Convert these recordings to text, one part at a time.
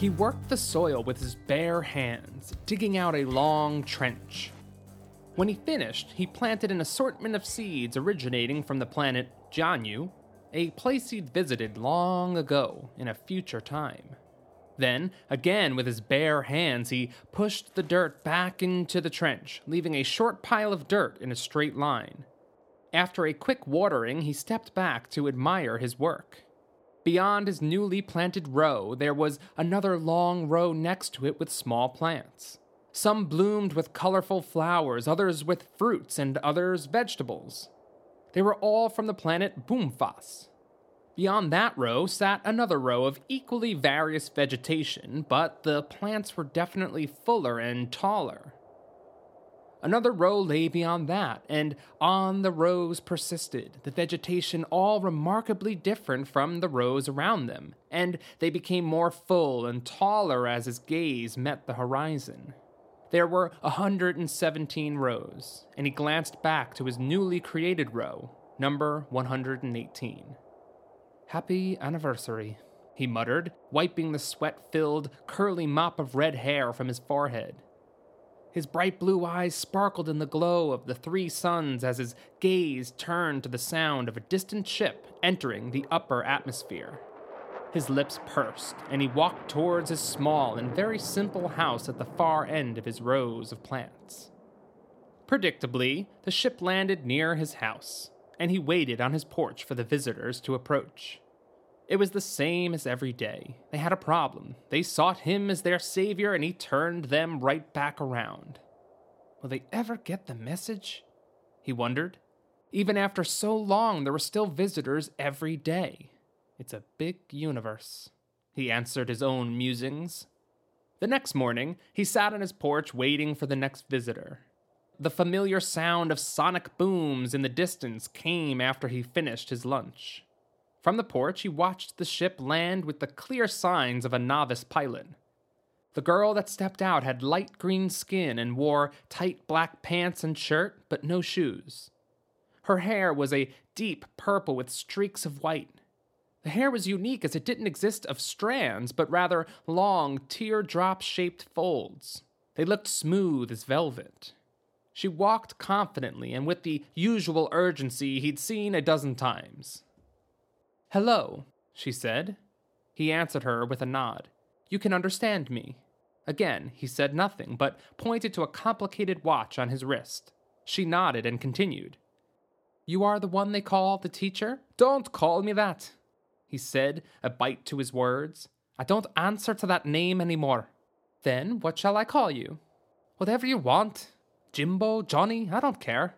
He worked the soil with his bare hands, digging out a long trench. When he finished, he planted an assortment of seeds originating from the planet Jianyu, a place he'd visited long ago in a future time. Then, again with his bare hands, he pushed the dirt back into the trench, leaving a short pile of dirt in a straight line. After a quick watering, he stepped back to admire his work. Beyond his newly planted row, there was another long row next to it with small plants. Some bloomed with colorful flowers, others with fruits, and others vegetables. They were all from the planet Boomfas. Beyond that row sat another row of equally various vegetation, but the plants were definitely fuller and taller. Another row lay beyond that, and on the rows persisted, the vegetation all remarkably different from the rows around them, and they became more full and taller as his gaze met the horizon. There were a 117 rows, and he glanced back to his newly created row, number 118. Happy anniversary, he muttered, wiping the sweat filled, curly mop of red hair from his forehead. His bright blue eyes sparkled in the glow of the three suns as his gaze turned to the sound of a distant ship entering the upper atmosphere. His lips pursed, and he walked towards his small and very simple house at the far end of his rows of plants. Predictably, the ship landed near his house, and he waited on his porch for the visitors to approach. It was the same as every day. They had a problem. They sought him as their savior, and he turned them right back around. Will they ever get the message? He wondered. Even after so long, there were still visitors every day. It's a big universe. He answered his own musings. The next morning, he sat on his porch waiting for the next visitor. The familiar sound of sonic booms in the distance came after he finished his lunch. From the porch, he watched the ship land with the clear signs of a novice pilot. The girl that stepped out had light green skin and wore tight black pants and shirt, but no shoes. Her hair was a deep purple with streaks of white. The hair was unique as it didn't exist of strands, but rather long, teardrop shaped folds. They looked smooth as velvet. She walked confidently and with the usual urgency he'd seen a dozen times. Hello, she said. He answered her with a nod. You can understand me. Again, he said nothing, but pointed to a complicated watch on his wrist. She nodded and continued. You are the one they call the teacher? Don't call me that, he said, a bite to his words. I don't answer to that name any more. Then what shall I call you? Whatever you want. Jimbo, Johnny, I don't care.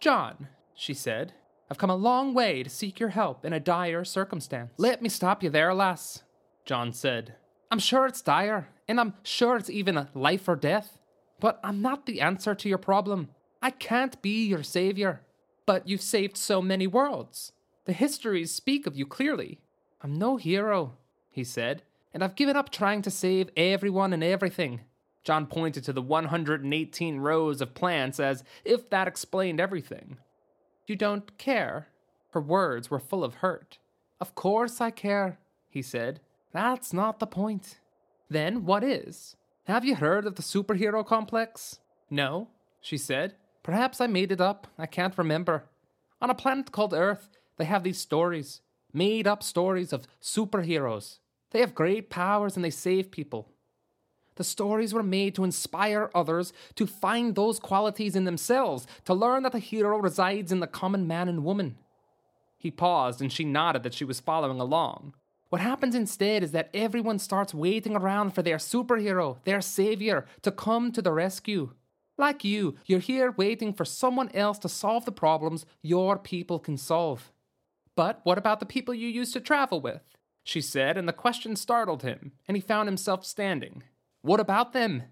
John, she said. I've come a long way to seek your help in a dire circumstance. Let me stop you there, lass, John said. I'm sure it's dire, and I'm sure it's even a life or death, but I'm not the answer to your problem. I can't be your savior. But you've saved so many worlds. The histories speak of you clearly. I'm no hero, he said, and I've given up trying to save everyone and everything. John pointed to the 118 rows of plants as if that explained everything. You don't care? Her words were full of hurt. Of course I care, he said. That's not the point. Then what is? Have you heard of the superhero complex? No, she said. Perhaps I made it up. I can't remember. On a planet called Earth, they have these stories, made up stories of superheroes. They have great powers and they save people. The stories were made to inspire others to find those qualities in themselves, to learn that the hero resides in the common man and woman. He paused and she nodded that she was following along. What happens instead is that everyone starts waiting around for their superhero, their savior, to come to the rescue. Like you, you're here waiting for someone else to solve the problems your people can solve. But what about the people you used to travel with? She said, and the question startled him, and he found himself standing. What about them?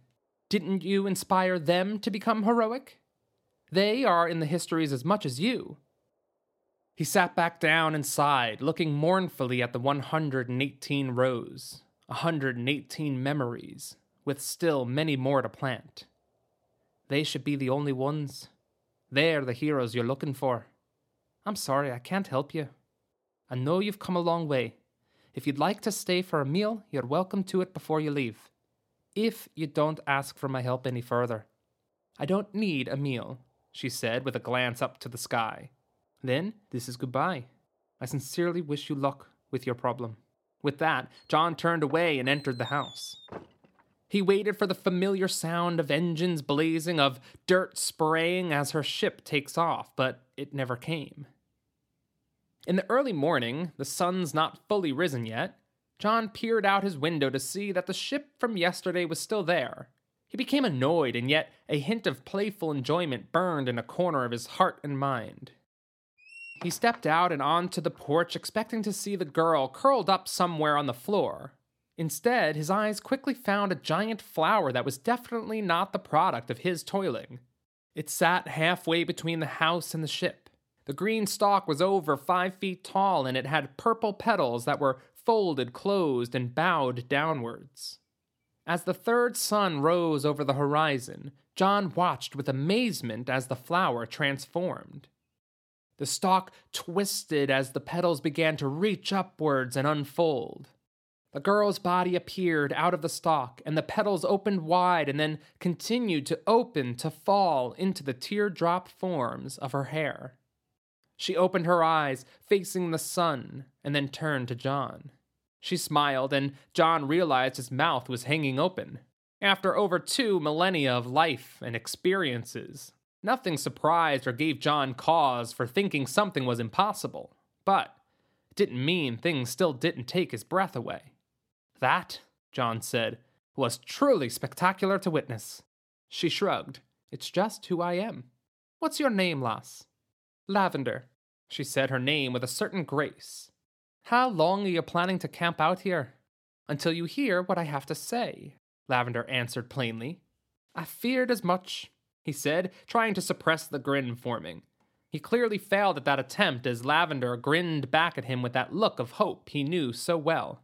Didn't you inspire them to become heroic? They are in the histories as much as you. He sat back down and sighed, looking mournfully at the 118 rows, 118 memories, with still many more to plant. They should be the only ones. They're the heroes you're looking for. I'm sorry, I can't help you. I know you've come a long way. if you'd like to stay for a meal, you're welcome to it before you leave. If you don't ask for my help any further. I don't need a meal, she said with a glance up to the sky. Then, this is goodbye. I sincerely wish you luck with your problem. With that, John turned away and entered the house. He waited for the familiar sound of engines blazing, of dirt spraying as her ship takes off, but it never came. In the early morning, the sun's not fully risen yet, John peered out his window to see that the ship from yesterday was still there. He became annoyed, and yet a hint of playful enjoyment burned in a corner of his heart and mind. He stepped out and onto the porch, expecting to see the girl curled up somewhere on the floor. Instead, his eyes quickly found a giant flower that was definitely not the product of his toiling. It sat halfway between the house and the ship. The green stalk was over five feet tall, and it had purple petals that were folded closed and bowed downwards. As the third sun rose over the horizon, John watched with amazement as the flower transformed. The stalk twisted as the petals began to reach upwards and unfold. The girl's body appeared out of the stalk, and the petals opened wide and then continued to open to fall into the teardrop forms of her hair. She opened her eyes, facing the sun, and then turned to John. She smiled, and John realized his mouth was hanging open. After over two millennia of life and experiences, nothing surprised or gave John cause for thinking something was impossible. But it didn't mean things still didn't take his breath away. That, John said, was truly spectacular to witness. She shrugged. It's just who I am. What's your name, lass? Lavender. She said her name with a certain grace. How long are you planning to camp out here? Until you hear what I have to say, Lavender answered plainly. I feared as much, he said, trying to suppress the grin forming. He clearly failed at that attempt as Lavender grinned back at him with that look of hope he knew so well.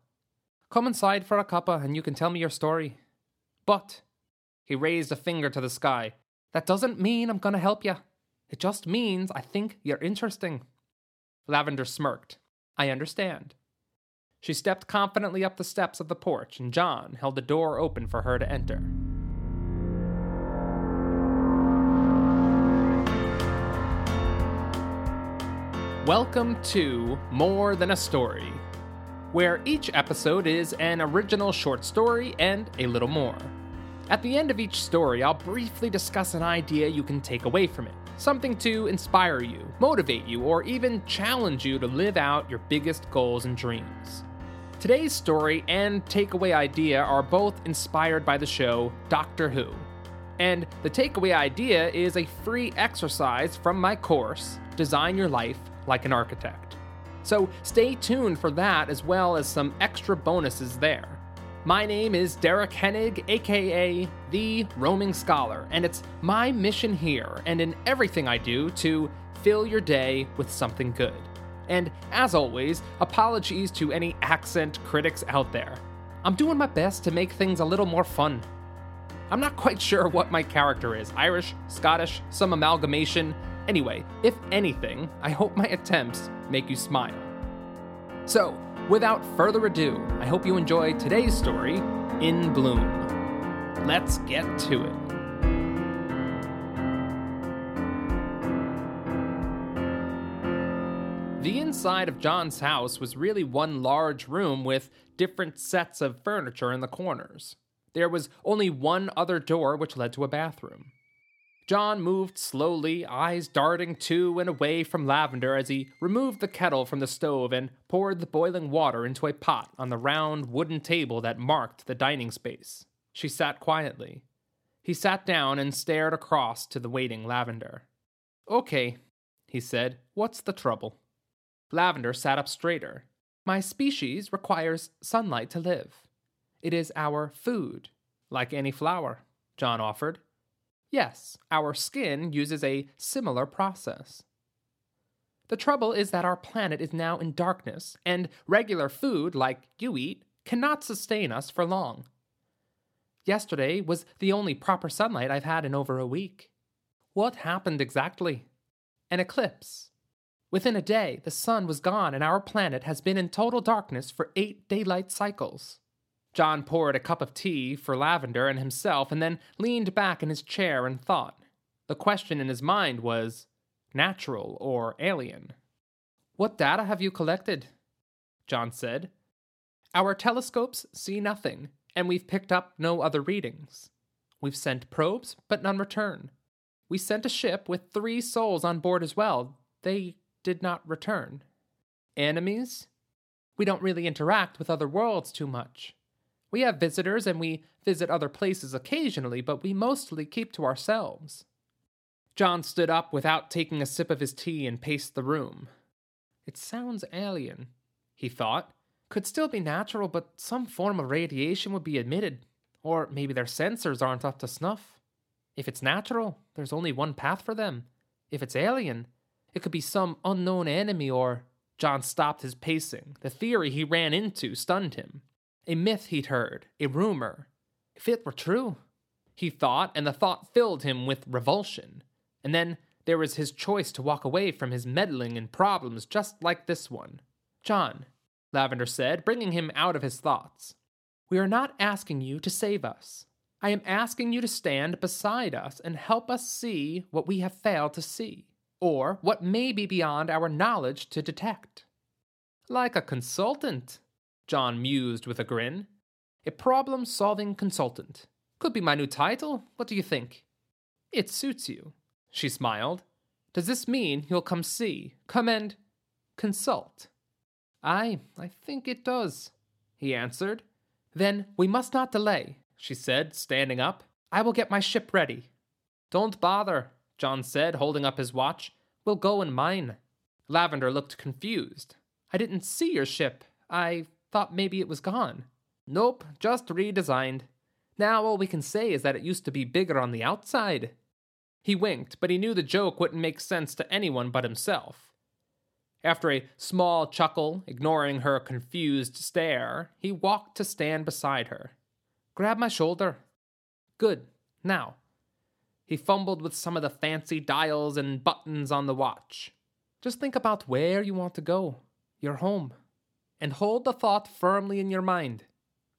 Come inside for a cuppa and you can tell me your story. But, he raised a finger to the sky, that doesn't mean I'm gonna help you. It just means I think you're interesting. Lavender smirked. I understand. She stepped confidently up the steps of the porch, and John held the door open for her to enter. Welcome to More Than a Story, where each episode is an original short story and a little more. At the end of each story, I'll briefly discuss an idea you can take away from it something to inspire you, motivate you, or even challenge you to live out your biggest goals and dreams. Today's story and takeaway idea are both inspired by the show Doctor Who. And the takeaway idea is a free exercise from my course, Design Your Life Like an Architect. So stay tuned for that as well as some extra bonuses there. My name is Derek Hennig, aka The Roaming Scholar, and it's my mission here and in everything I do to fill your day with something good. And as always, apologies to any accent critics out there. I'm doing my best to make things a little more fun. I'm not quite sure what my character is Irish, Scottish, some amalgamation. Anyway, if anything, I hope my attempts make you smile. So, Without further ado, I hope you enjoy today's story, In Bloom. Let's get to it. The inside of John's house was really one large room with different sets of furniture in the corners. There was only one other door which led to a bathroom. John moved slowly, eyes darting to and away from Lavender as he removed the kettle from the stove and poured the boiling water into a pot on the round wooden table that marked the dining space. She sat quietly. He sat down and stared across to the waiting Lavender. Okay, he said, what's the trouble? Lavender sat up straighter. My species requires sunlight to live. It is our food, like any flower, John offered. Yes, our skin uses a similar process. The trouble is that our planet is now in darkness, and regular food, like you eat, cannot sustain us for long. Yesterday was the only proper sunlight I've had in over a week. What happened exactly? An eclipse. Within a day, the sun was gone and our planet has been in total darkness for eight daylight cycles. John poured a cup of tea for Lavender and himself and then leaned back in his chair and thought. The question in his mind was natural or alien. What data have you collected? John said. Our telescopes see nothing, and we've picked up no other readings. We've sent probes, but none return. We sent a ship with three souls on board as well. They did not return. Enemies? We don't really interact with other worlds too much. We have visitors and we visit other places occasionally, but we mostly keep to ourselves. John stood up without taking a sip of his tea and paced the room. It sounds alien, he thought. Could still be natural, but some form of radiation would be emitted. Or maybe their sensors aren't up to snuff. If it's natural, there's only one path for them. If it's alien, it could be some unknown enemy or. John stopped his pacing. The theory he ran into stunned him a myth he'd heard, a rumor. If it were true, he thought, and the thought filled him with revulsion. And then there was his choice to walk away from his meddling in problems just like this one. John, Lavender said, bringing him out of his thoughts, we are not asking you to save us. I am asking you to stand beside us and help us see what we have failed to see, or what may be beyond our knowledge to detect. Like a consultant, John mused with a grin. A problem solving consultant. Could be my new title. What do you think? It suits you. She smiled. Does this mean you'll come see, come and consult? Aye, I think it does, he answered. Then we must not delay, she said, standing up. I will get my ship ready. Don't bother, John said, holding up his watch. We'll go in mine. Lavender looked confused. I didn't see your ship. I Thought maybe it was gone. Nope, just redesigned. Now all we can say is that it used to be bigger on the outside. He winked, but he knew the joke wouldn't make sense to anyone but himself. After a small chuckle, ignoring her confused stare, he walked to stand beside her. Grab my shoulder. Good. Now. He fumbled with some of the fancy dials and buttons on the watch. Just think about where you want to go. Your home and hold the thought firmly in your mind.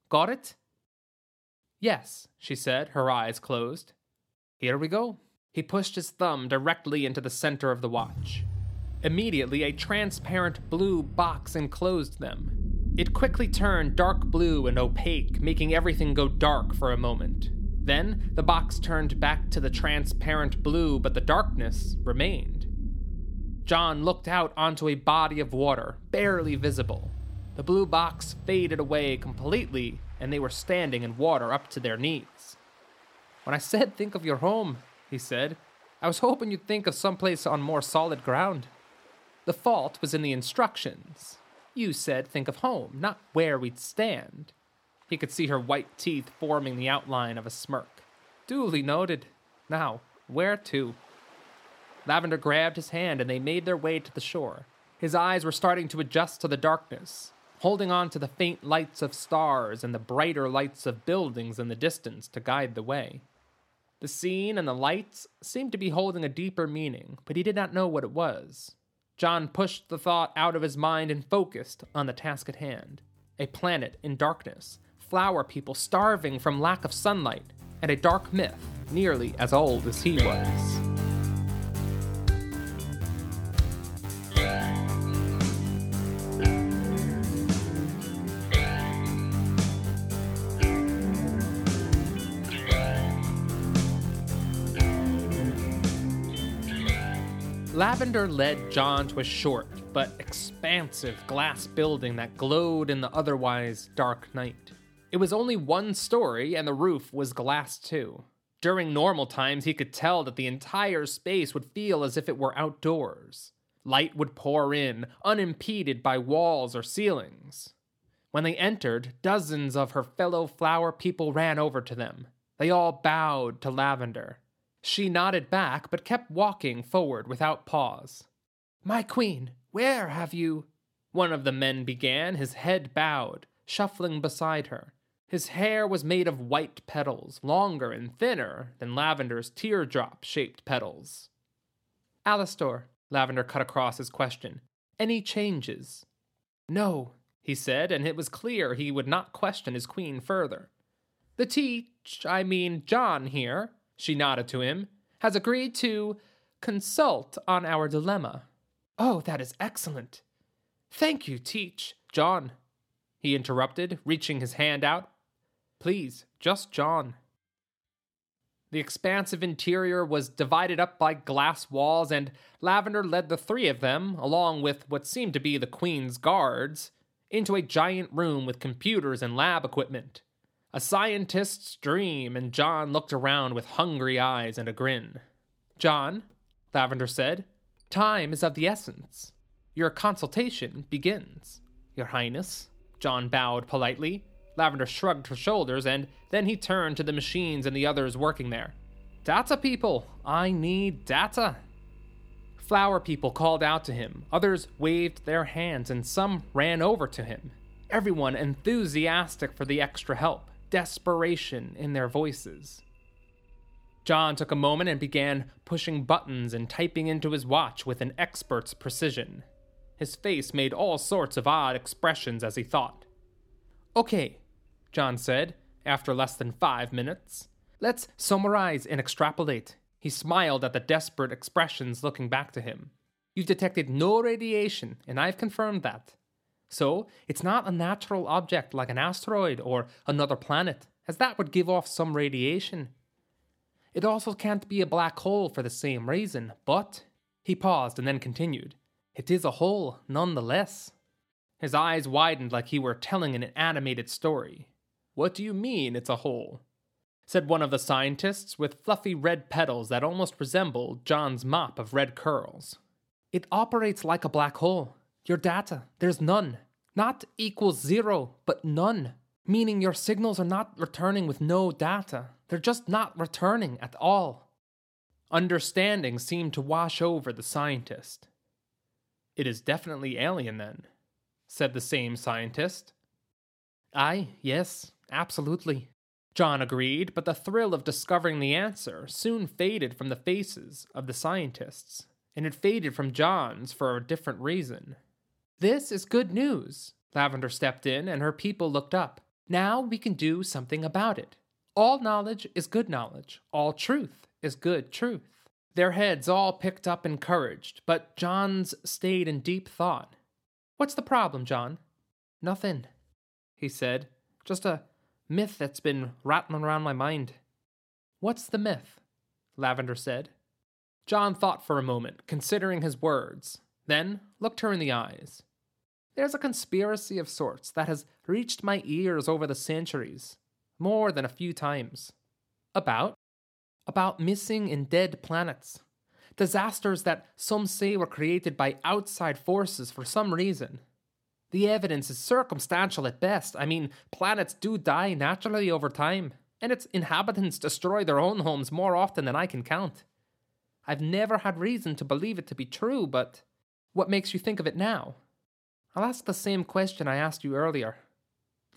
Got it? Yes, she said, her eyes closed. Here we go. He pushed his thumb directly into the center of the watch. Immediately, a transparent blue box enclosed them. It quickly turned dark blue and opaque, making everything go dark for a moment. Then, the box turned back to the transparent blue, but the darkness remained. John looked out onto a body of water, barely visible. The blue box faded away completely, and they were standing in water up to their knees. When I said think of your home, he said, I was hoping you'd think of someplace on more solid ground. The fault was in the instructions. You said think of home, not where we'd stand. He could see her white teeth forming the outline of a smirk. Duly noted. Now, where to? Lavender grabbed his hand and they made their way to the shore. His eyes were starting to adjust to the darkness, holding on to the faint lights of stars and the brighter lights of buildings in the distance to guide the way. The scene and the lights seemed to be holding a deeper meaning, but he did not know what it was. John pushed the thought out of his mind and focused on the task at hand a planet in darkness, flower people starving from lack of sunlight, and a dark myth nearly as old as he was. Lavender led John to a short but expansive glass building that glowed in the otherwise dark night. It was only one story, and the roof was glass too. During normal times, he could tell that the entire space would feel as if it were outdoors. Light would pour in, unimpeded by walls or ceilings. When they entered, dozens of her fellow flower people ran over to them. They all bowed to Lavender. She nodded back, but kept walking forward without pause. My queen, where have you? One of the men began, his head bowed, shuffling beside her. His hair was made of white petals, longer and thinner than Lavender's teardrop shaped petals. Alastor, Lavender cut across his question. Any changes? No, he said, and it was clear he would not question his queen further. The teach, I mean John here, she nodded to him, has agreed to consult on our dilemma. Oh, that is excellent. Thank you, Teach. John, he interrupted, reaching his hand out. Please, just John. The expansive interior was divided up by glass walls, and Lavender led the three of them, along with what seemed to be the Queen's guards, into a giant room with computers and lab equipment. A scientist's dream, and John looked around with hungry eyes and a grin. John, Lavender said, time is of the essence. Your consultation begins. Your Highness. John bowed politely. Lavender shrugged her shoulders, and then he turned to the machines and the others working there. Data people, I need data. Flower people called out to him, others waved their hands, and some ran over to him. Everyone enthusiastic for the extra help, desperation in their voices. John took a moment and began pushing buttons and typing into his watch with an expert's precision. His face made all sorts of odd expressions as he thought. Okay, John said, after less than five minutes. Let's summarize and extrapolate. He smiled at the desperate expressions looking back to him. You've detected no radiation, and I've confirmed that. So, it's not a natural object like an asteroid or another planet, as that would give off some radiation. It also can't be a black hole for the same reason, but. He paused and then continued. It is a hole, nonetheless. His eyes widened like he were telling an animated story. What do you mean it's a hole? said one of the scientists with fluffy red petals that almost resembled John's mop of red curls. It operates like a black hole. Your data, there's none. Not equals zero, but none. Meaning your signals are not returning with no data. They're just not returning at all. Understanding seemed to wash over the scientist. It is definitely alien, then, said the same scientist. Aye, yes, absolutely. John agreed, but the thrill of discovering the answer soon faded from the faces of the scientists, and it faded from John's for a different reason. This is good news. Lavender stepped in, and her people looked up. Now we can do something about it. All knowledge is good knowledge, all truth is good truth. Their heads all picked up encouraged, but John's stayed in deep thought. What's the problem, John? Nothing, he said. Just a myth that's been rattling around my mind. What's the myth? Lavender said. John thought for a moment, considering his words, then looked her in the eyes. There's a conspiracy of sorts that has reached my ears over the centuries, more than a few times. About? about missing and dead planets. Disasters that some say were created by outside forces for some reason. The evidence is circumstantial at best. I mean, planets do die naturally over time, and its inhabitants destroy their own homes more often than I can count. I've never had reason to believe it to be true, but what makes you think of it now? I'll ask the same question I asked you earlier.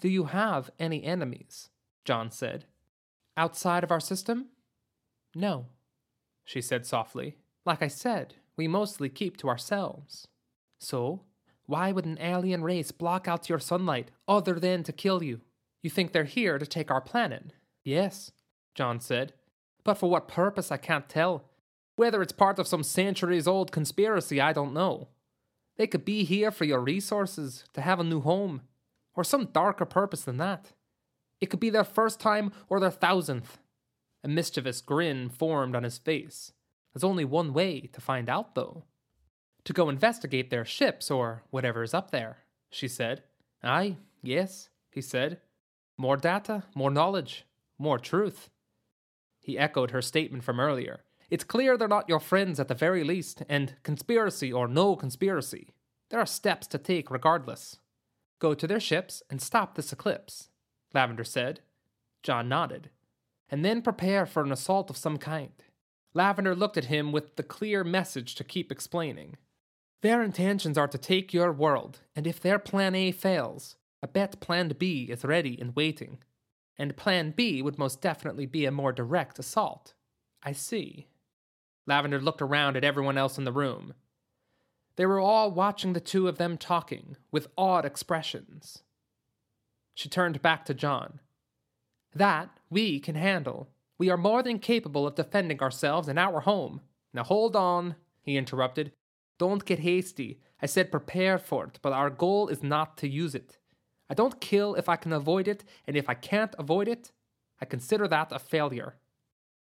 Do you have any enemies? John said. Outside of our system? No, she said softly. Like I said, we mostly keep to ourselves. So, why would an alien race block out your sunlight other than to kill you? You think they're here to take our planet? Yes, John said. But for what purpose, I can't tell. Whether it's part of some centuries old conspiracy, I don't know. They could be here for your resources, to have a new home, or some darker purpose than that. It could be their first time or their thousandth. A mischievous grin formed on his face. There's only one way to find out, though. To go investigate their ships or whatever is up there, she said. Aye, yes, he said. More data, more knowledge, more truth. He echoed her statement from earlier. It's clear they're not your friends at the very least, and conspiracy or no conspiracy, there are steps to take regardless. Go to their ships and stop this eclipse, Lavender said. John nodded and then prepare for an assault of some kind. Lavender looked at him with the clear message to keep explaining. Their intentions are to take your world, and if their plan A fails, I bet plan B is ready and waiting. And plan B would most definitely be a more direct assault. I see. Lavender looked around at everyone else in the room. They were all watching the two of them talking, with awed expressions. She turned back to John. That we can handle. We are more than capable of defending ourselves and our home. Now hold on, he interrupted. Don't get hasty. I said prepare for it, but our goal is not to use it. I don't kill if I can avoid it, and if I can't avoid it, I consider that a failure.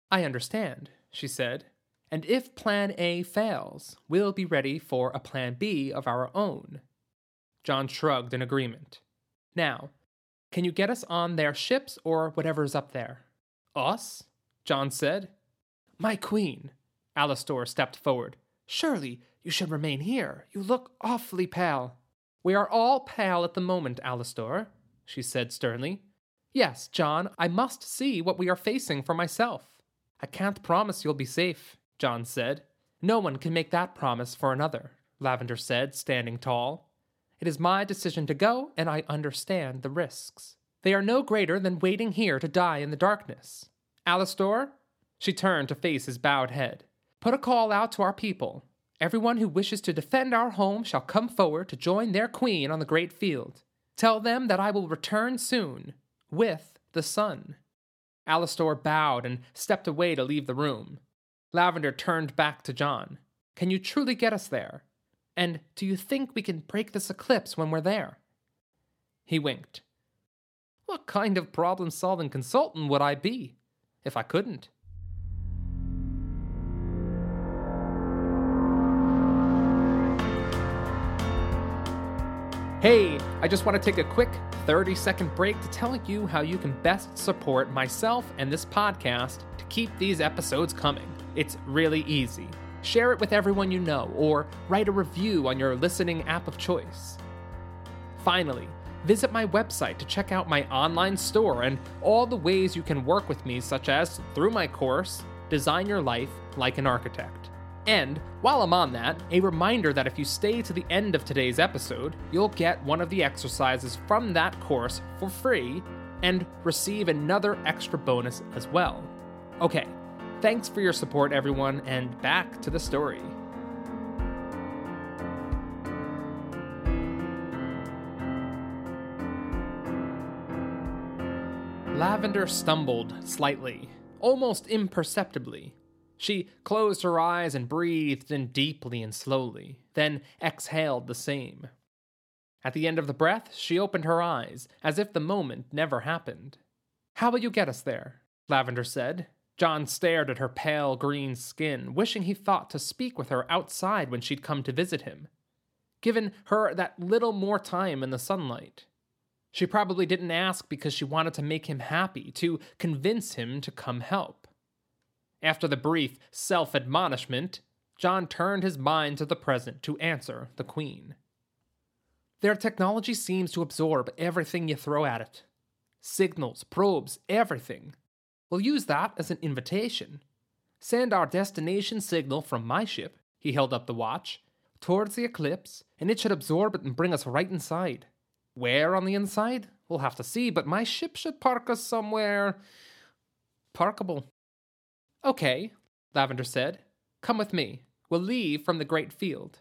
I understand, she said. And if Plan A fails, we'll be ready for a Plan B of our own. John shrugged in agreement. Now, can you get us on their ships or whatever's up there? Us? John said. My queen. Alastor stepped forward. Surely you should remain here. You look awfully pale. We are all pale at the moment, Alastor, she said sternly. Yes, John, I must see what we are facing for myself. I can't promise you'll be safe, John said. No one can make that promise for another, Lavender said, standing tall. It is my decision to go, and I understand the risks. They are no greater than waiting here to die in the darkness. Alastor? She turned to face his bowed head. Put a call out to our people. Everyone who wishes to defend our home shall come forward to join their queen on the great field. Tell them that I will return soon, with the sun. Alastor bowed and stepped away to leave the room. Lavender turned back to John. Can you truly get us there? And do you think we can break this eclipse when we're there? He winked. What kind of problem solving consultant would I be if I couldn't? Hey, I just want to take a quick 30 second break to tell you how you can best support myself and this podcast to keep these episodes coming. It's really easy. Share it with everyone you know, or write a review on your listening app of choice. Finally, visit my website to check out my online store and all the ways you can work with me, such as through my course, Design Your Life Like an Architect. And while I'm on that, a reminder that if you stay to the end of today's episode, you'll get one of the exercises from that course for free and receive another extra bonus as well. Okay, thanks for your support, everyone, and back to the story. Lavender stumbled slightly, almost imperceptibly, she closed her eyes and breathed in deeply and slowly, then exhaled the same. At the end of the breath, she opened her eyes, as if the moment never happened. How will you get us there? Lavender said. John stared at her pale green skin, wishing he thought to speak with her outside when she'd come to visit him. Given her that little more time in the sunlight. She probably didn't ask because she wanted to make him happy, to convince him to come help. After the brief self admonishment, John turned his mind to the present to answer the Queen. Their technology seems to absorb everything you throw at it signals, probes, everything. We'll use that as an invitation. Send our destination signal from my ship, he held up the watch, towards the eclipse, and it should absorb it and bring us right inside. Where on the inside? We'll have to see, but my ship should park us somewhere parkable. Okay, Lavender said. Come with me. We'll leave from the great field.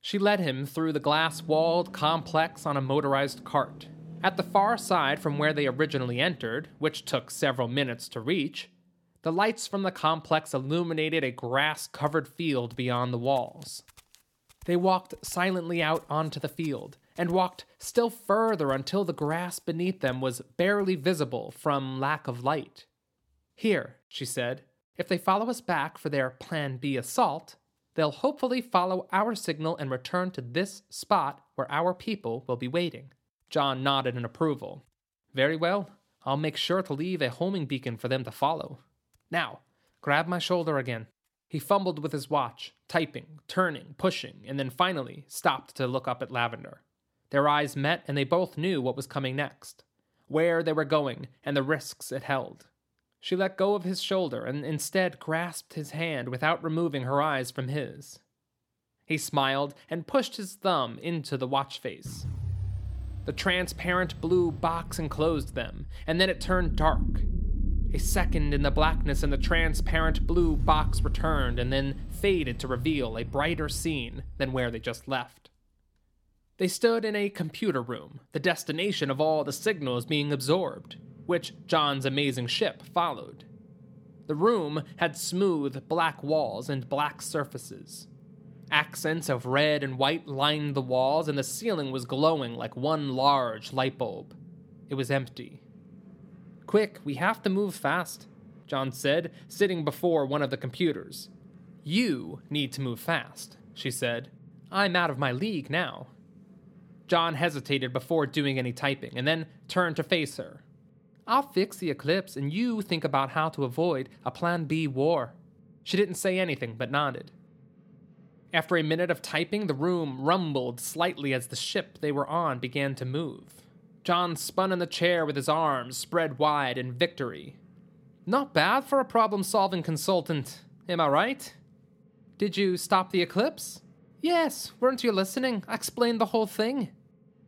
She led him through the glass walled complex on a motorized cart. At the far side from where they originally entered, which took several minutes to reach, the lights from the complex illuminated a grass covered field beyond the walls. They walked silently out onto the field and walked still further until the grass beneath them was barely visible from lack of light. Here, she said, if they follow us back for their Plan B assault, they'll hopefully follow our signal and return to this spot where our people will be waiting. John nodded in approval. Very well, I'll make sure to leave a homing beacon for them to follow. Now, grab my shoulder again. He fumbled with his watch, typing, turning, pushing, and then finally stopped to look up at Lavender. Their eyes met, and they both knew what was coming next, where they were going, and the risks it held. She let go of his shoulder and instead grasped his hand without removing her eyes from his. He smiled and pushed his thumb into the watch face. The transparent blue box enclosed them, and then it turned dark. A second in the blackness and the transparent blue box returned and then faded to reveal a brighter scene than where they just left. They stood in a computer room, the destination of all the signals being absorbed, which John's amazing ship followed. The room had smooth black walls and black surfaces. Accents of red and white lined the walls, and the ceiling was glowing like one large light bulb. It was empty. Quick, we have to move fast, John said, sitting before one of the computers. You need to move fast, she said. I'm out of my league now. John hesitated before doing any typing and then turned to face her. I'll fix the eclipse and you think about how to avoid a Plan B war. She didn't say anything but nodded. After a minute of typing, the room rumbled slightly as the ship they were on began to move. John spun in the chair with his arms spread wide in victory. Not bad for a problem solving consultant, am I right? Did you stop the eclipse? Yes, weren't you listening? I explained the whole thing.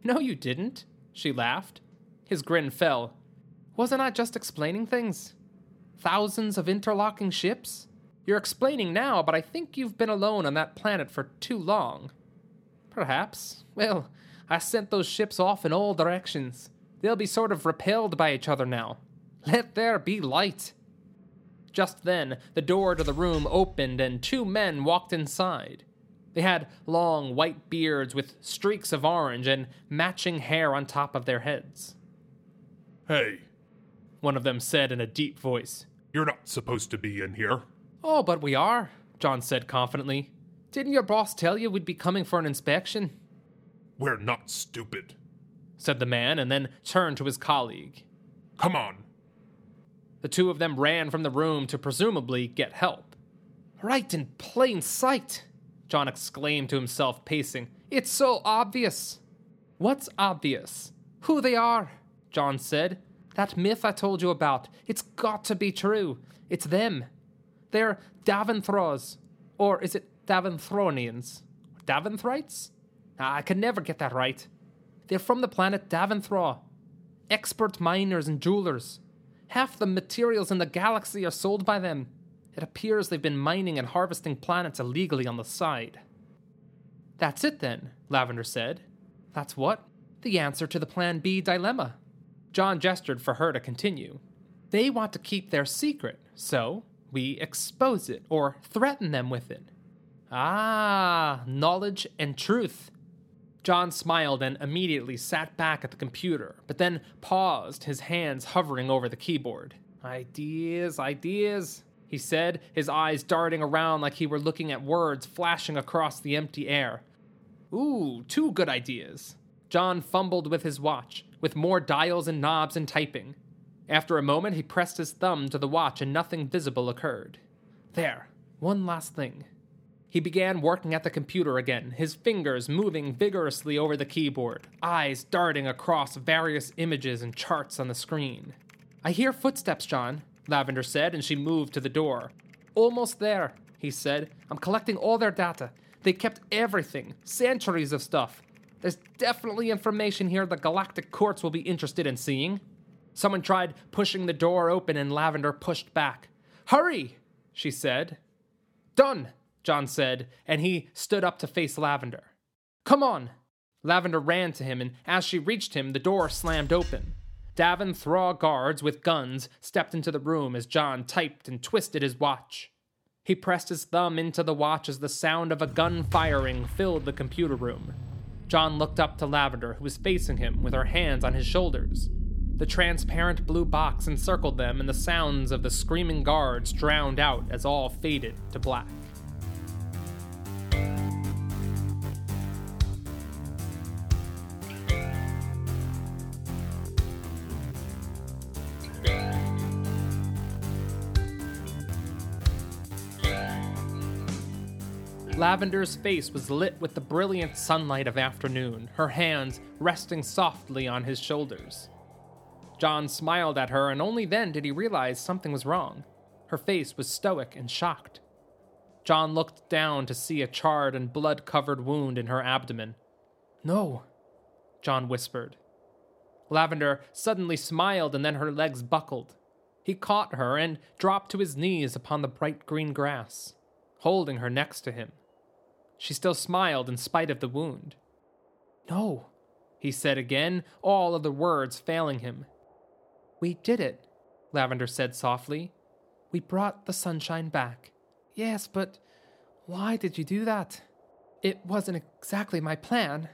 No, you didn't, she laughed. His grin fell. Wasn't I just explaining things? Thousands of interlocking ships? You're explaining now, but I think you've been alone on that planet for too long. Perhaps. Well, I sent those ships off in all directions. They'll be sort of repelled by each other now. Let there be light. Just then, the door to the room opened and two men walked inside. They had long white beards with streaks of orange and matching hair on top of their heads. Hey, one of them said in a deep voice. You're not supposed to be in here. Oh, but we are, John said confidently. Didn't your boss tell you we'd be coming for an inspection? We're not stupid, said the man, and then turned to his colleague. Come on. The two of them ran from the room to presumably get help. Right in plain sight, John exclaimed to himself, pacing. It's so obvious. What's obvious? Who they are, John said. That myth I told you about, it's got to be true. It's them. They're Daventhros. Or is it Daventhronians? Daventhrites? I can never get that right. They're from the planet Daventhro. Expert miners and jewelers. Half the materials in the galaxy are sold by them. It appears they've been mining and harvesting planets illegally on the side. That's it then, Lavender said. That's what? The answer to the Plan B dilemma. John gestured for her to continue. They want to keep their secret, so we expose it or threaten them with it. Ah, knowledge and truth. John smiled and immediately sat back at the computer, but then paused, his hands hovering over the keyboard. Ideas, ideas he said, his eyes darting around like he were looking at words flashing across the empty air. Ooh, two good ideas. John fumbled with his watch, with more dials and knobs and typing. After a moment, he pressed his thumb to the watch and nothing visible occurred. There, one last thing. He began working at the computer again, his fingers moving vigorously over the keyboard, eyes darting across various images and charts on the screen. I hear footsteps, John, Lavender said, and she moved to the door. Almost there, he said. I'm collecting all their data. They kept everything, centuries of stuff. There's definitely information here the galactic courts will be interested in seeing. Someone tried pushing the door open and Lavender pushed back. Hurry, she said. Done, John said, and he stood up to face Lavender. Come on. Lavender ran to him, and as she reached him, the door slammed open. Daventhraw guards with guns stepped into the room as John typed and twisted his watch. He pressed his thumb into the watch as the sound of a gun firing filled the computer room. John looked up to Lavender, who was facing him with her hands on his shoulders. The transparent blue box encircled them, and the sounds of the screaming guards drowned out as all faded to black. Lavender's face was lit with the brilliant sunlight of afternoon, her hands resting softly on his shoulders. John smiled at her, and only then did he realize something was wrong. Her face was stoic and shocked. John looked down to see a charred and blood covered wound in her abdomen. No, John whispered. Lavender suddenly smiled, and then her legs buckled. He caught her and dropped to his knees upon the bright green grass, holding her next to him. She still smiled in spite of the wound. No, he said again, all other words failing him. We did it, Lavender said softly. We brought the sunshine back. Yes, but why did you do that? It wasn't exactly my plan.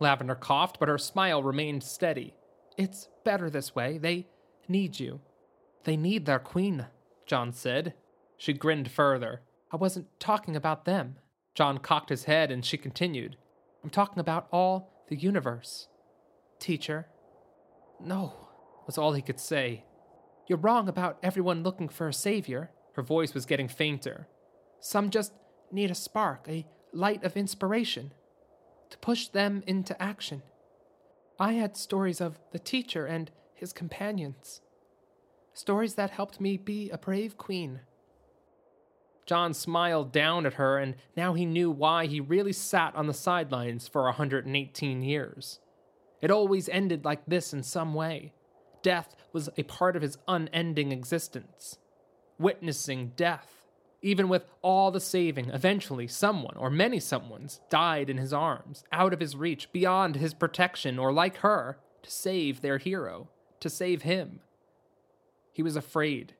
Lavender coughed, but her smile remained steady. It's better this way. They need you. They need their queen, John said. She grinned further. I wasn't talking about them. John cocked his head and she continued. I'm talking about all the universe. Teacher. No, was all he could say. You're wrong about everyone looking for a savior. Her voice was getting fainter. Some just need a spark, a light of inspiration, to push them into action. I had stories of the teacher and his companions, stories that helped me be a brave queen. John smiled down at her, and now he knew why he really sat on the sidelines for a 118 years. It always ended like this in some way. Death was a part of his unending existence. Witnessing death even with all the saving, eventually someone, or many someones, died in his arms, out of his reach, beyond his protection, or like her, to save their hero, to save him. He was afraid.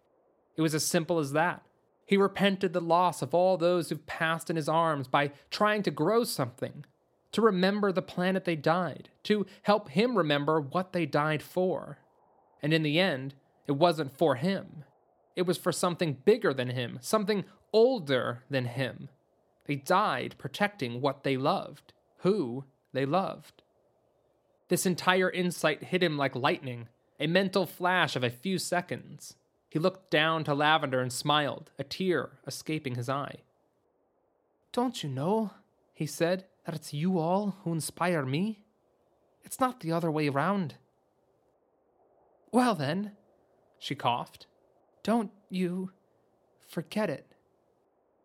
It was as simple as that. He repented the loss of all those who've passed in his arms by trying to grow something, to remember the planet they died, to help him remember what they died for. And in the end, it wasn't for him. It was for something bigger than him, something older than him. They died protecting what they loved, who they loved. This entire insight hit him like lightning, a mental flash of a few seconds. He looked down to Lavender and smiled, a tear escaping his eye. Don't you know, he said, that it's you all who inspire me? It's not the other way round. Well, then, she coughed. Don't you forget it.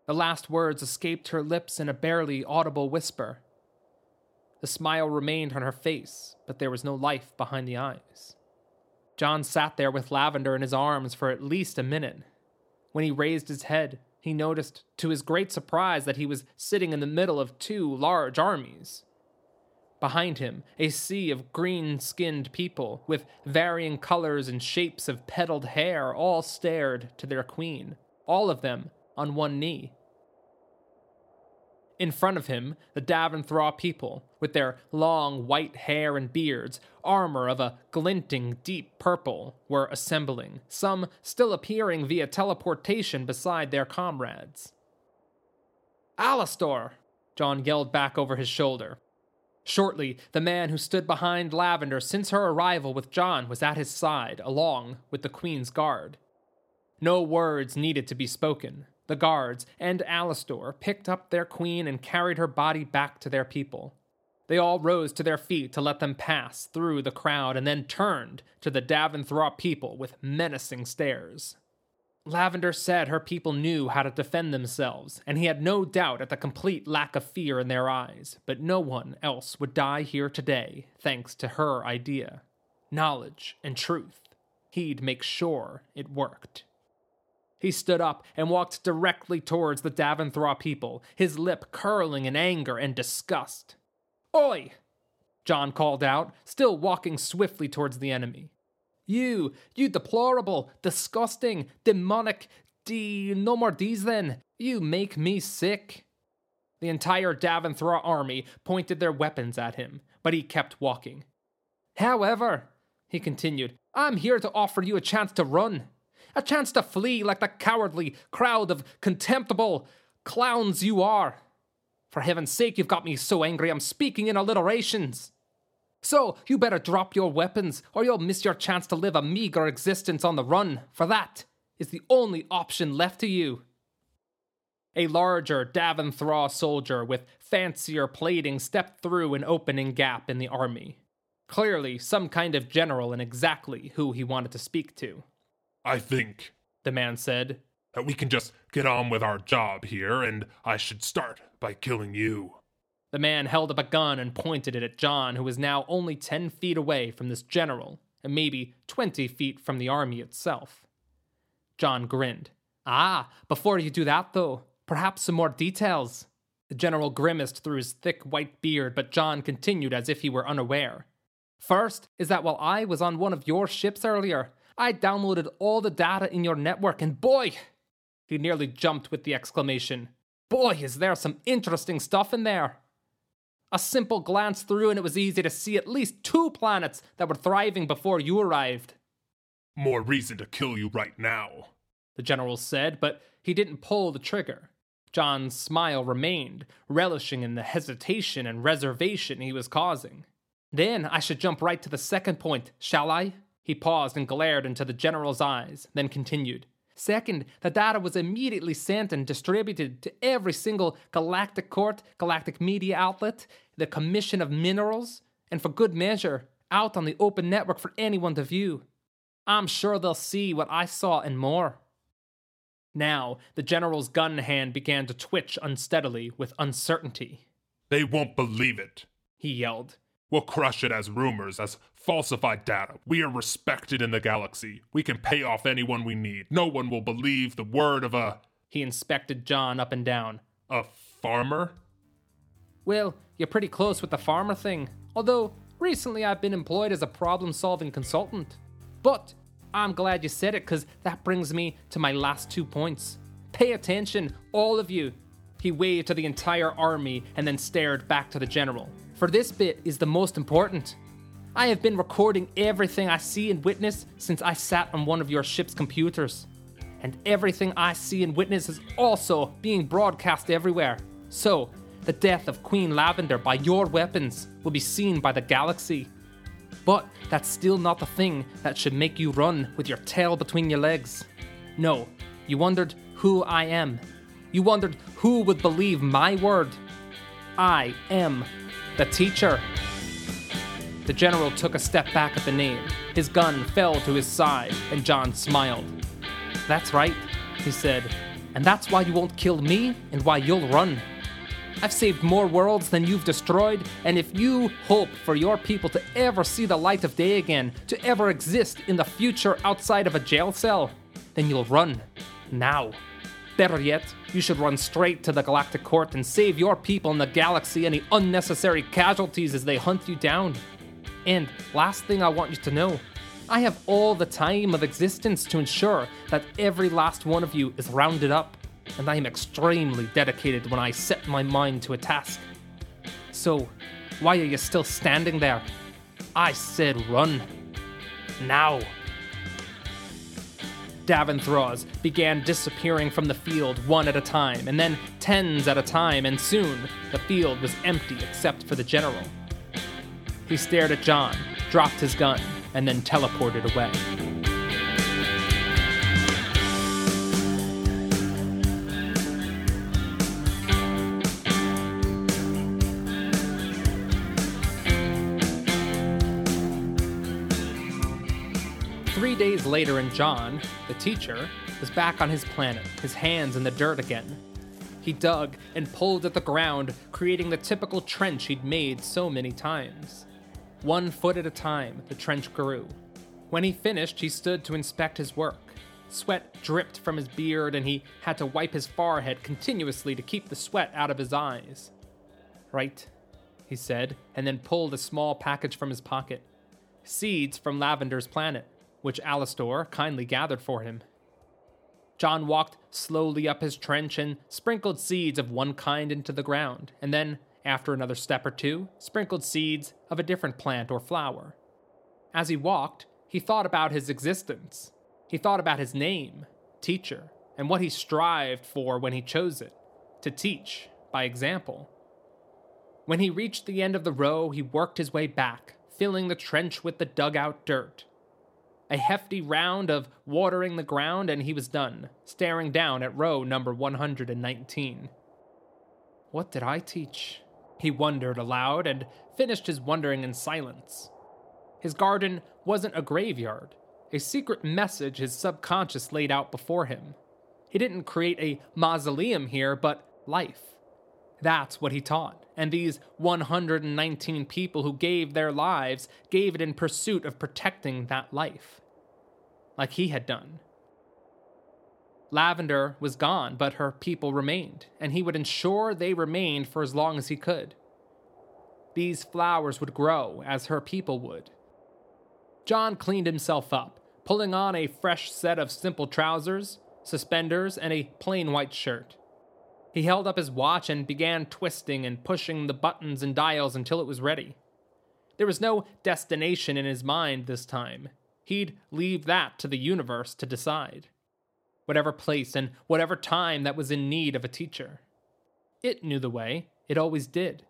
The last words escaped her lips in a barely audible whisper. The smile remained on her face, but there was no life behind the eyes. John sat there with Lavender in his arms for at least a minute. When he raised his head, he noticed, to his great surprise, that he was sitting in the middle of two large armies. Behind him, a sea of green skinned people with varying colors and shapes of petaled hair all stared to their queen, all of them on one knee. In front of him, the Daventhraw people, with their long white hair and beards, armor of a glinting deep purple, were assembling, some still appearing via teleportation beside their comrades. Alastor! John yelled back over his shoulder, Shortly, the man who stood behind Lavender since her arrival with John was at his side, along with the Queen's guard. No words needed to be spoken. The guards and Alastor picked up their queen and carried her body back to their people. They all rose to their feet to let them pass through the crowd and then turned to the Daventhraw people with menacing stares. Lavender said her people knew how to defend themselves, and he had no doubt at the complete lack of fear in their eyes, but no one else would die here today, thanks to her idea. Knowledge and truth. He'd make sure it worked. He stood up and walked directly towards the Daventhraw people, his lip curling in anger and disgust. Oi! John called out, still walking swiftly towards the enemy. You, you deplorable, disgusting, demonic, d. No more D's then. You make me sick. The entire Daventhraw army pointed their weapons at him, but he kept walking. However, he continued, I'm here to offer you a chance to run. A chance to flee like the cowardly crowd of contemptible clowns you are. For heaven's sake, you've got me so angry I'm speaking in alliterations. So, you better drop your weapons, or you'll miss your chance to live a meager existence on the run, for that is the only option left to you. A larger Daventhraw soldier with fancier plating stepped through an opening gap in the army. Clearly, some kind of general and exactly who he wanted to speak to. I think, the man said, that we can just get on with our job here, and I should start by killing you. The man held up a gun and pointed it at John, who was now only 10 feet away from this general, and maybe 20 feet from the army itself. John grinned. Ah, before you do that, though, perhaps some more details. The general grimaced through his thick white beard, but John continued as if he were unaware. First is that while I was on one of your ships earlier, I downloaded all the data in your network, and boy, he nearly jumped with the exclamation, Boy, is there some interesting stuff in there! A simple glance through, and it was easy to see at least two planets that were thriving before you arrived. More reason to kill you right now, the general said, but he didn't pull the trigger. John's smile remained, relishing in the hesitation and reservation he was causing. Then I should jump right to the second point, shall I? He paused and glared into the general's eyes, then continued. Second, the data was immediately sent and distributed to every single galactic court, galactic media outlet, the Commission of Minerals, and for good measure, out on the open network for anyone to view. I'm sure they'll see what I saw and more. Now, the general's gun hand began to twitch unsteadily with uncertainty. They won't believe it, he yelled. We'll crush it as rumors, as falsified data. We are respected in the galaxy. We can pay off anyone we need. No one will believe the word of a. He inspected John up and down. A farmer? Well, you're pretty close with the farmer thing. Although, recently I've been employed as a problem solving consultant. But I'm glad you said it, because that brings me to my last two points. Pay attention, all of you. He waved to the entire army and then stared back to the general for this bit is the most important. I have been recording everything I see and witness since I sat on one of your ship's computers. And everything I see and witness is also being broadcast everywhere. So, the death of Queen Lavender by your weapons will be seen by the galaxy. But that's still not the thing that should make you run with your tail between your legs. No, you wondered who I am. You wondered who would believe my word. I am the teacher. The general took a step back at the name. His gun fell to his side, and John smiled. That's right, he said. And that's why you won't kill me and why you'll run. I've saved more worlds than you've destroyed, and if you hope for your people to ever see the light of day again, to ever exist in the future outside of a jail cell, then you'll run. Now. Better yet, you should run straight to the Galactic Court and save your people in the galaxy any unnecessary casualties as they hunt you down. And last thing I want you to know I have all the time of existence to ensure that every last one of you is rounded up, and I am extremely dedicated when I set my mind to a task. So, why are you still standing there? I said run. Now. Davin began disappearing from the field one at a time, and then tens at a time, and soon the field was empty except for the general. He stared at John, dropped his gun, and then teleported away. Later, in John, the teacher, was back on his planet, his hands in the dirt again. He dug and pulled at the ground, creating the typical trench he'd made so many times. One foot at a time, the trench grew. When he finished, he stood to inspect his work. Sweat dripped from his beard, and he had to wipe his forehead continuously to keep the sweat out of his eyes. Right, he said, and then pulled a small package from his pocket. Seeds from Lavender's planet which Alastor kindly gathered for him. John walked slowly up his trench and sprinkled seeds of one kind into the ground, and then, after another step or two, sprinkled seeds of a different plant or flower. As he walked, he thought about his existence. He thought about his name, teacher, and what he strived for when he chose it to teach by example. When he reached the end of the row, he worked his way back, filling the trench with the dugout dirt a hefty round of watering the ground, and he was done, staring down at row number 119. What did I teach? He wondered aloud and finished his wondering in silence. His garden wasn't a graveyard, a secret message his subconscious laid out before him. He didn't create a mausoleum here, but life. That's what he taught, and these 119 people who gave their lives gave it in pursuit of protecting that life, like he had done. Lavender was gone, but her people remained, and he would ensure they remained for as long as he could. These flowers would grow as her people would. John cleaned himself up, pulling on a fresh set of simple trousers, suspenders, and a plain white shirt. He held up his watch and began twisting and pushing the buttons and dials until it was ready. There was no destination in his mind this time. He'd leave that to the universe to decide. Whatever place and whatever time that was in need of a teacher. It knew the way, it always did.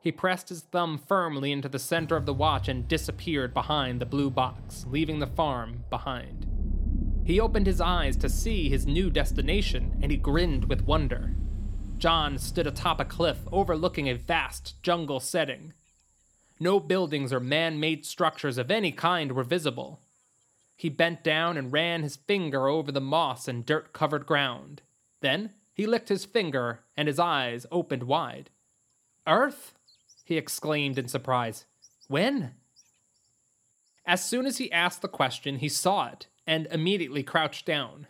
He pressed his thumb firmly into the center of the watch and disappeared behind the blue box, leaving the farm behind. He opened his eyes to see his new destination, and he grinned with wonder. John stood atop a cliff overlooking a vast jungle setting. No buildings or man made structures of any kind were visible. He bent down and ran his finger over the moss and dirt covered ground. Then he licked his finger, and his eyes opened wide. Earth? he exclaimed in surprise. When? As soon as he asked the question, he saw it and immediately crouched down.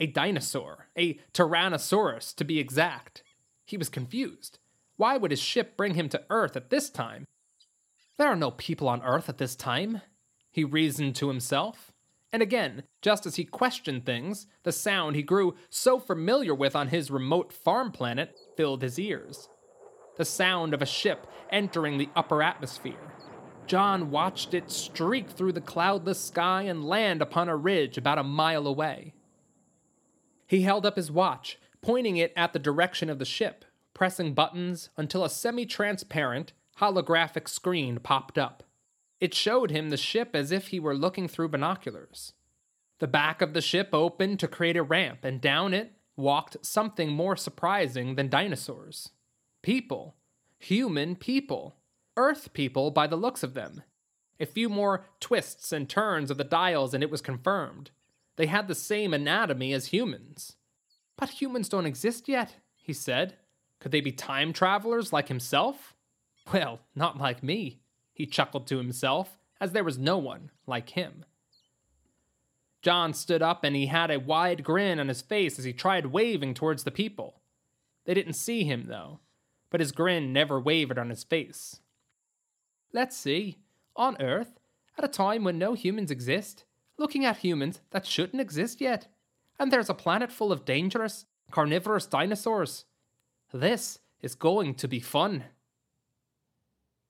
A dinosaur, a Tyrannosaurus to be exact. He was confused. Why would his ship bring him to Earth at this time? There are no people on Earth at this time, he reasoned to himself. And again, just as he questioned things, the sound he grew so familiar with on his remote farm planet filled his ears. The sound of a ship entering the upper atmosphere. John watched it streak through the cloudless sky and land upon a ridge about a mile away. He held up his watch, pointing it at the direction of the ship, pressing buttons until a semi transparent, holographic screen popped up. It showed him the ship as if he were looking through binoculars. The back of the ship opened to create a ramp, and down it walked something more surprising than dinosaurs people. Human people. Earth people by the looks of them. A few more twists and turns of the dials, and it was confirmed. They had the same anatomy as humans. But humans don't exist yet, he said. Could they be time travelers like himself? Well, not like me, he chuckled to himself, as there was no one like him. John stood up and he had a wide grin on his face as he tried waving towards the people. They didn't see him, though, but his grin never wavered on his face. Let's see. On Earth, at a time when no humans exist, looking at humans that shouldn't exist yet, and there's a planet full of dangerous, carnivorous dinosaurs. This is going to be fun.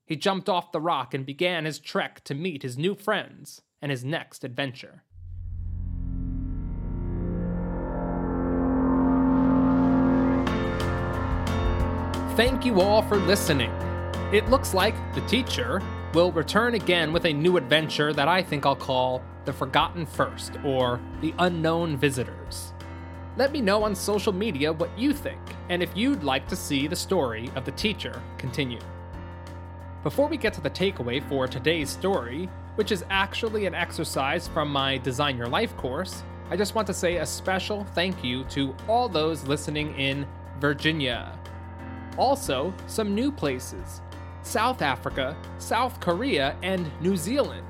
He jumped off the rock and began his trek to meet his new friends and his next adventure. Thank you all for listening. It looks like the teacher will return again with a new adventure that I think I'll call The Forgotten First or The Unknown Visitors. Let me know on social media what you think and if you'd like to see the story of the teacher continue. Before we get to the takeaway for today's story, which is actually an exercise from my Design Your Life course, I just want to say a special thank you to all those listening in Virginia. Also, some new places South Africa, South Korea, and New Zealand.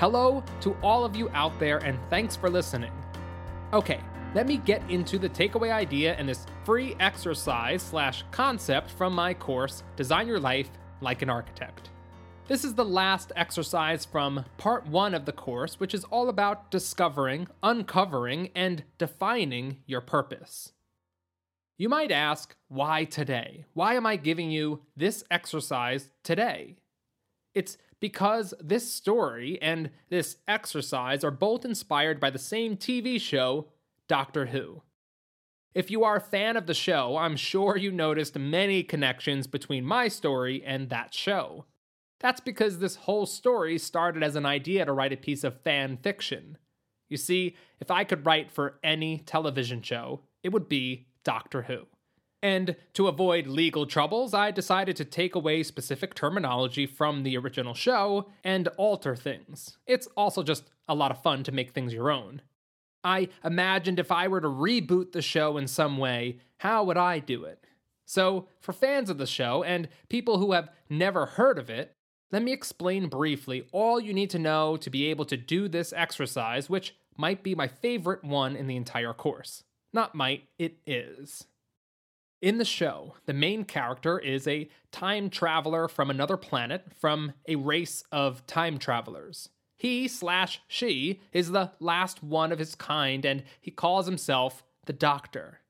Hello to all of you out there, and thanks for listening. Okay, let me get into the takeaway idea and this free exercise slash concept from my course, Design Your Life Like an Architect. This is the last exercise from part one of the course, which is all about discovering, uncovering, and defining your purpose. You might ask, why today? Why am I giving you this exercise today? It's because this story and this exercise are both inspired by the same TV show, Doctor Who. If you are a fan of the show, I'm sure you noticed many connections between my story and that show. That's because this whole story started as an idea to write a piece of fan fiction. You see, if I could write for any television show, it would be Doctor Who. And to avoid legal troubles, I decided to take away specific terminology from the original show and alter things. It's also just a lot of fun to make things your own. I imagined if I were to reboot the show in some way, how would I do it? So, for fans of the show and people who have never heard of it, let me explain briefly all you need to know to be able to do this exercise, which might be my favorite one in the entire course. Not might, it is. In the show, the main character is a time traveler from another planet from a race of time travelers. He slash she is the last one of his kind, and he calls himself the Doctor.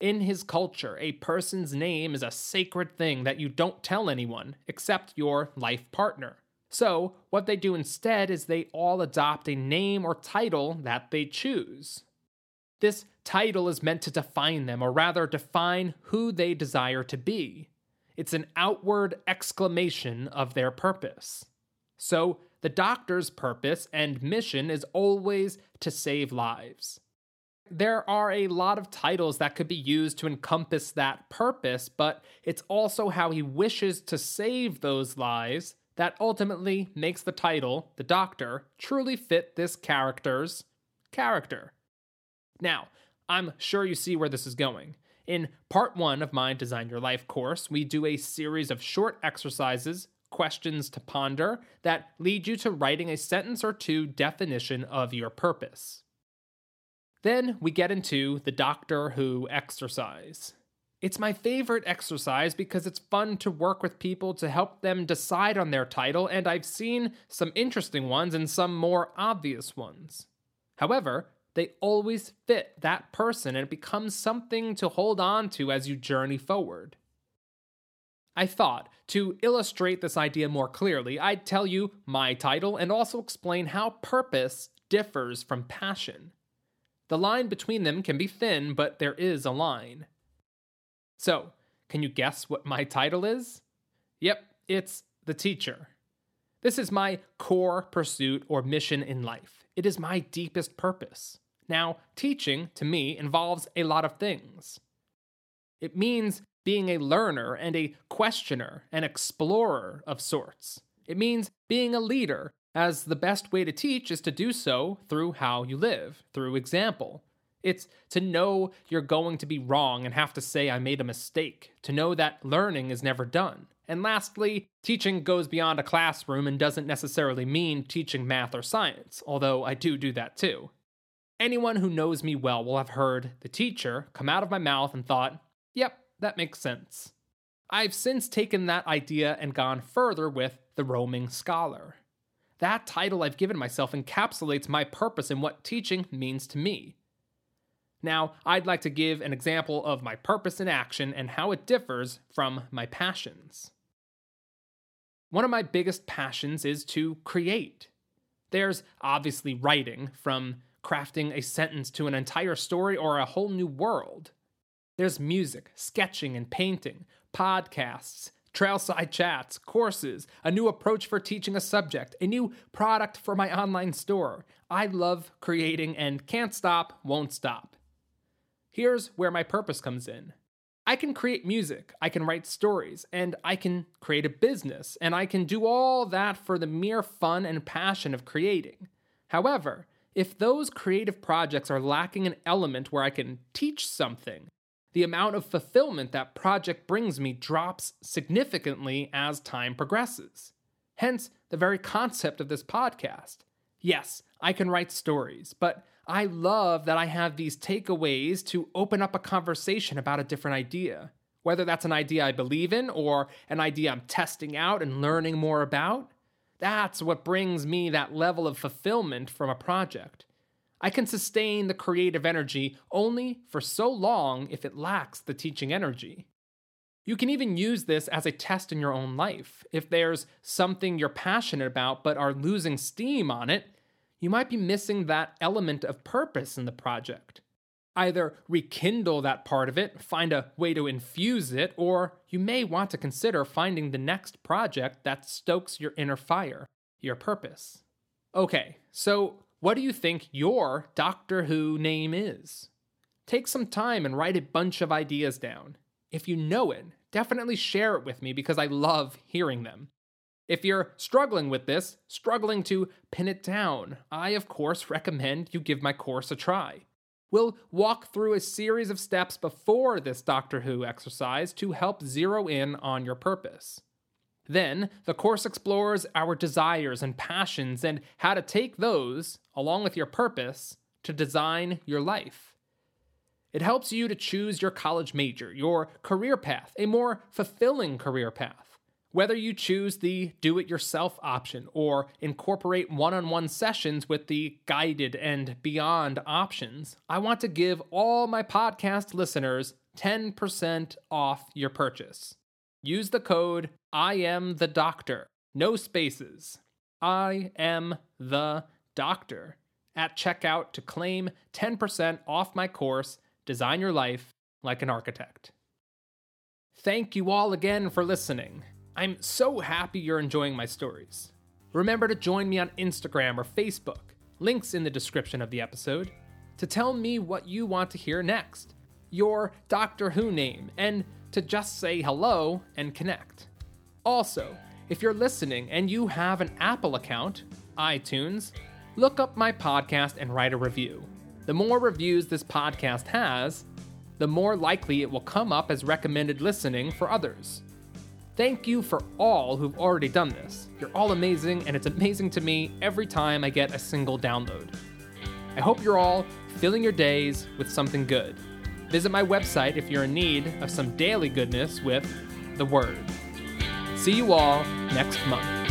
In his culture, a person's name is a sacred thing that you don't tell anyone except your life partner. So, what they do instead is they all adopt a name or title that they choose. This title is meant to define them, or rather, define who they desire to be. It's an outward exclamation of their purpose. So, the doctor's purpose and mission is always to save lives. There are a lot of titles that could be used to encompass that purpose, but it's also how he wishes to save those lives that ultimately makes the title, the Doctor, truly fit this character's character. Now, I'm sure you see where this is going. In part one of my Design Your Life course, we do a series of short exercises, questions to ponder, that lead you to writing a sentence or two definition of your purpose. Then we get into the Doctor Who exercise. It's my favorite exercise because it's fun to work with people to help them decide on their title, and I've seen some interesting ones and some more obvious ones. However, they always fit that person and it becomes something to hold on to as you journey forward. I thought, to illustrate this idea more clearly, I'd tell you my title and also explain how purpose differs from passion. The line between them can be thin, but there is a line. So, can you guess what my title is? Yep, it's the teacher. This is my core pursuit or mission in life. It is my deepest purpose. Now, teaching, to me, involves a lot of things. It means being a learner and a questioner, an explorer of sorts. It means being a leader, as the best way to teach is to do so through how you live, through example, it's to know you're going to be wrong and have to say, I made a mistake, to know that learning is never done. And lastly, teaching goes beyond a classroom and doesn't necessarily mean teaching math or science, although I do do that too. Anyone who knows me well will have heard the teacher come out of my mouth and thought, yep, that makes sense. I've since taken that idea and gone further with the roaming scholar. That title I've given myself encapsulates my purpose and what teaching means to me. Now, I'd like to give an example of my purpose in action and how it differs from my passions. One of my biggest passions is to create. There's obviously writing, from crafting a sentence to an entire story or a whole new world. There's music, sketching and painting, podcasts, trailside chats, courses, a new approach for teaching a subject, a new product for my online store. I love creating and can't stop, won't stop. Here's where my purpose comes in. I can create music, I can write stories, and I can create a business, and I can do all that for the mere fun and passion of creating. However, if those creative projects are lacking an element where I can teach something, the amount of fulfillment that project brings me drops significantly as time progresses. Hence, the very concept of this podcast. Yes, I can write stories, but I love that I have these takeaways to open up a conversation about a different idea. Whether that's an idea I believe in or an idea I'm testing out and learning more about, that's what brings me that level of fulfillment from a project. I can sustain the creative energy only for so long if it lacks the teaching energy. You can even use this as a test in your own life. If there's something you're passionate about but are losing steam on it, you might be missing that element of purpose in the project. Either rekindle that part of it, find a way to infuse it, or you may want to consider finding the next project that stokes your inner fire, your purpose. Okay, so what do you think your Doctor Who name is? Take some time and write a bunch of ideas down. If you know it, definitely share it with me because I love hearing them. If you're struggling with this, struggling to pin it down, I of course recommend you give my course a try. We'll walk through a series of steps before this Doctor Who exercise to help zero in on your purpose. Then, the course explores our desires and passions and how to take those, along with your purpose, to design your life. It helps you to choose your college major, your career path, a more fulfilling career path. Whether you choose the do it yourself option or incorporate one on one sessions with the guided and beyond options, I want to give all my podcast listeners 10% off your purchase. Use the code I am the doctor, no spaces. I am the doctor at checkout to claim 10% off my course, Design Your Life Like an Architect. Thank you all again for listening. I'm so happy you're enjoying my stories. Remember to join me on Instagram or Facebook, links in the description of the episode, to tell me what you want to hear next, your Doctor Who name, and to just say hello and connect. Also, if you're listening and you have an Apple account, iTunes, look up my podcast and write a review. The more reviews this podcast has, the more likely it will come up as recommended listening for others. Thank you for all who've already done this. You're all amazing, and it's amazing to me every time I get a single download. I hope you're all filling your days with something good. Visit my website if you're in need of some daily goodness with the Word. See you all next month.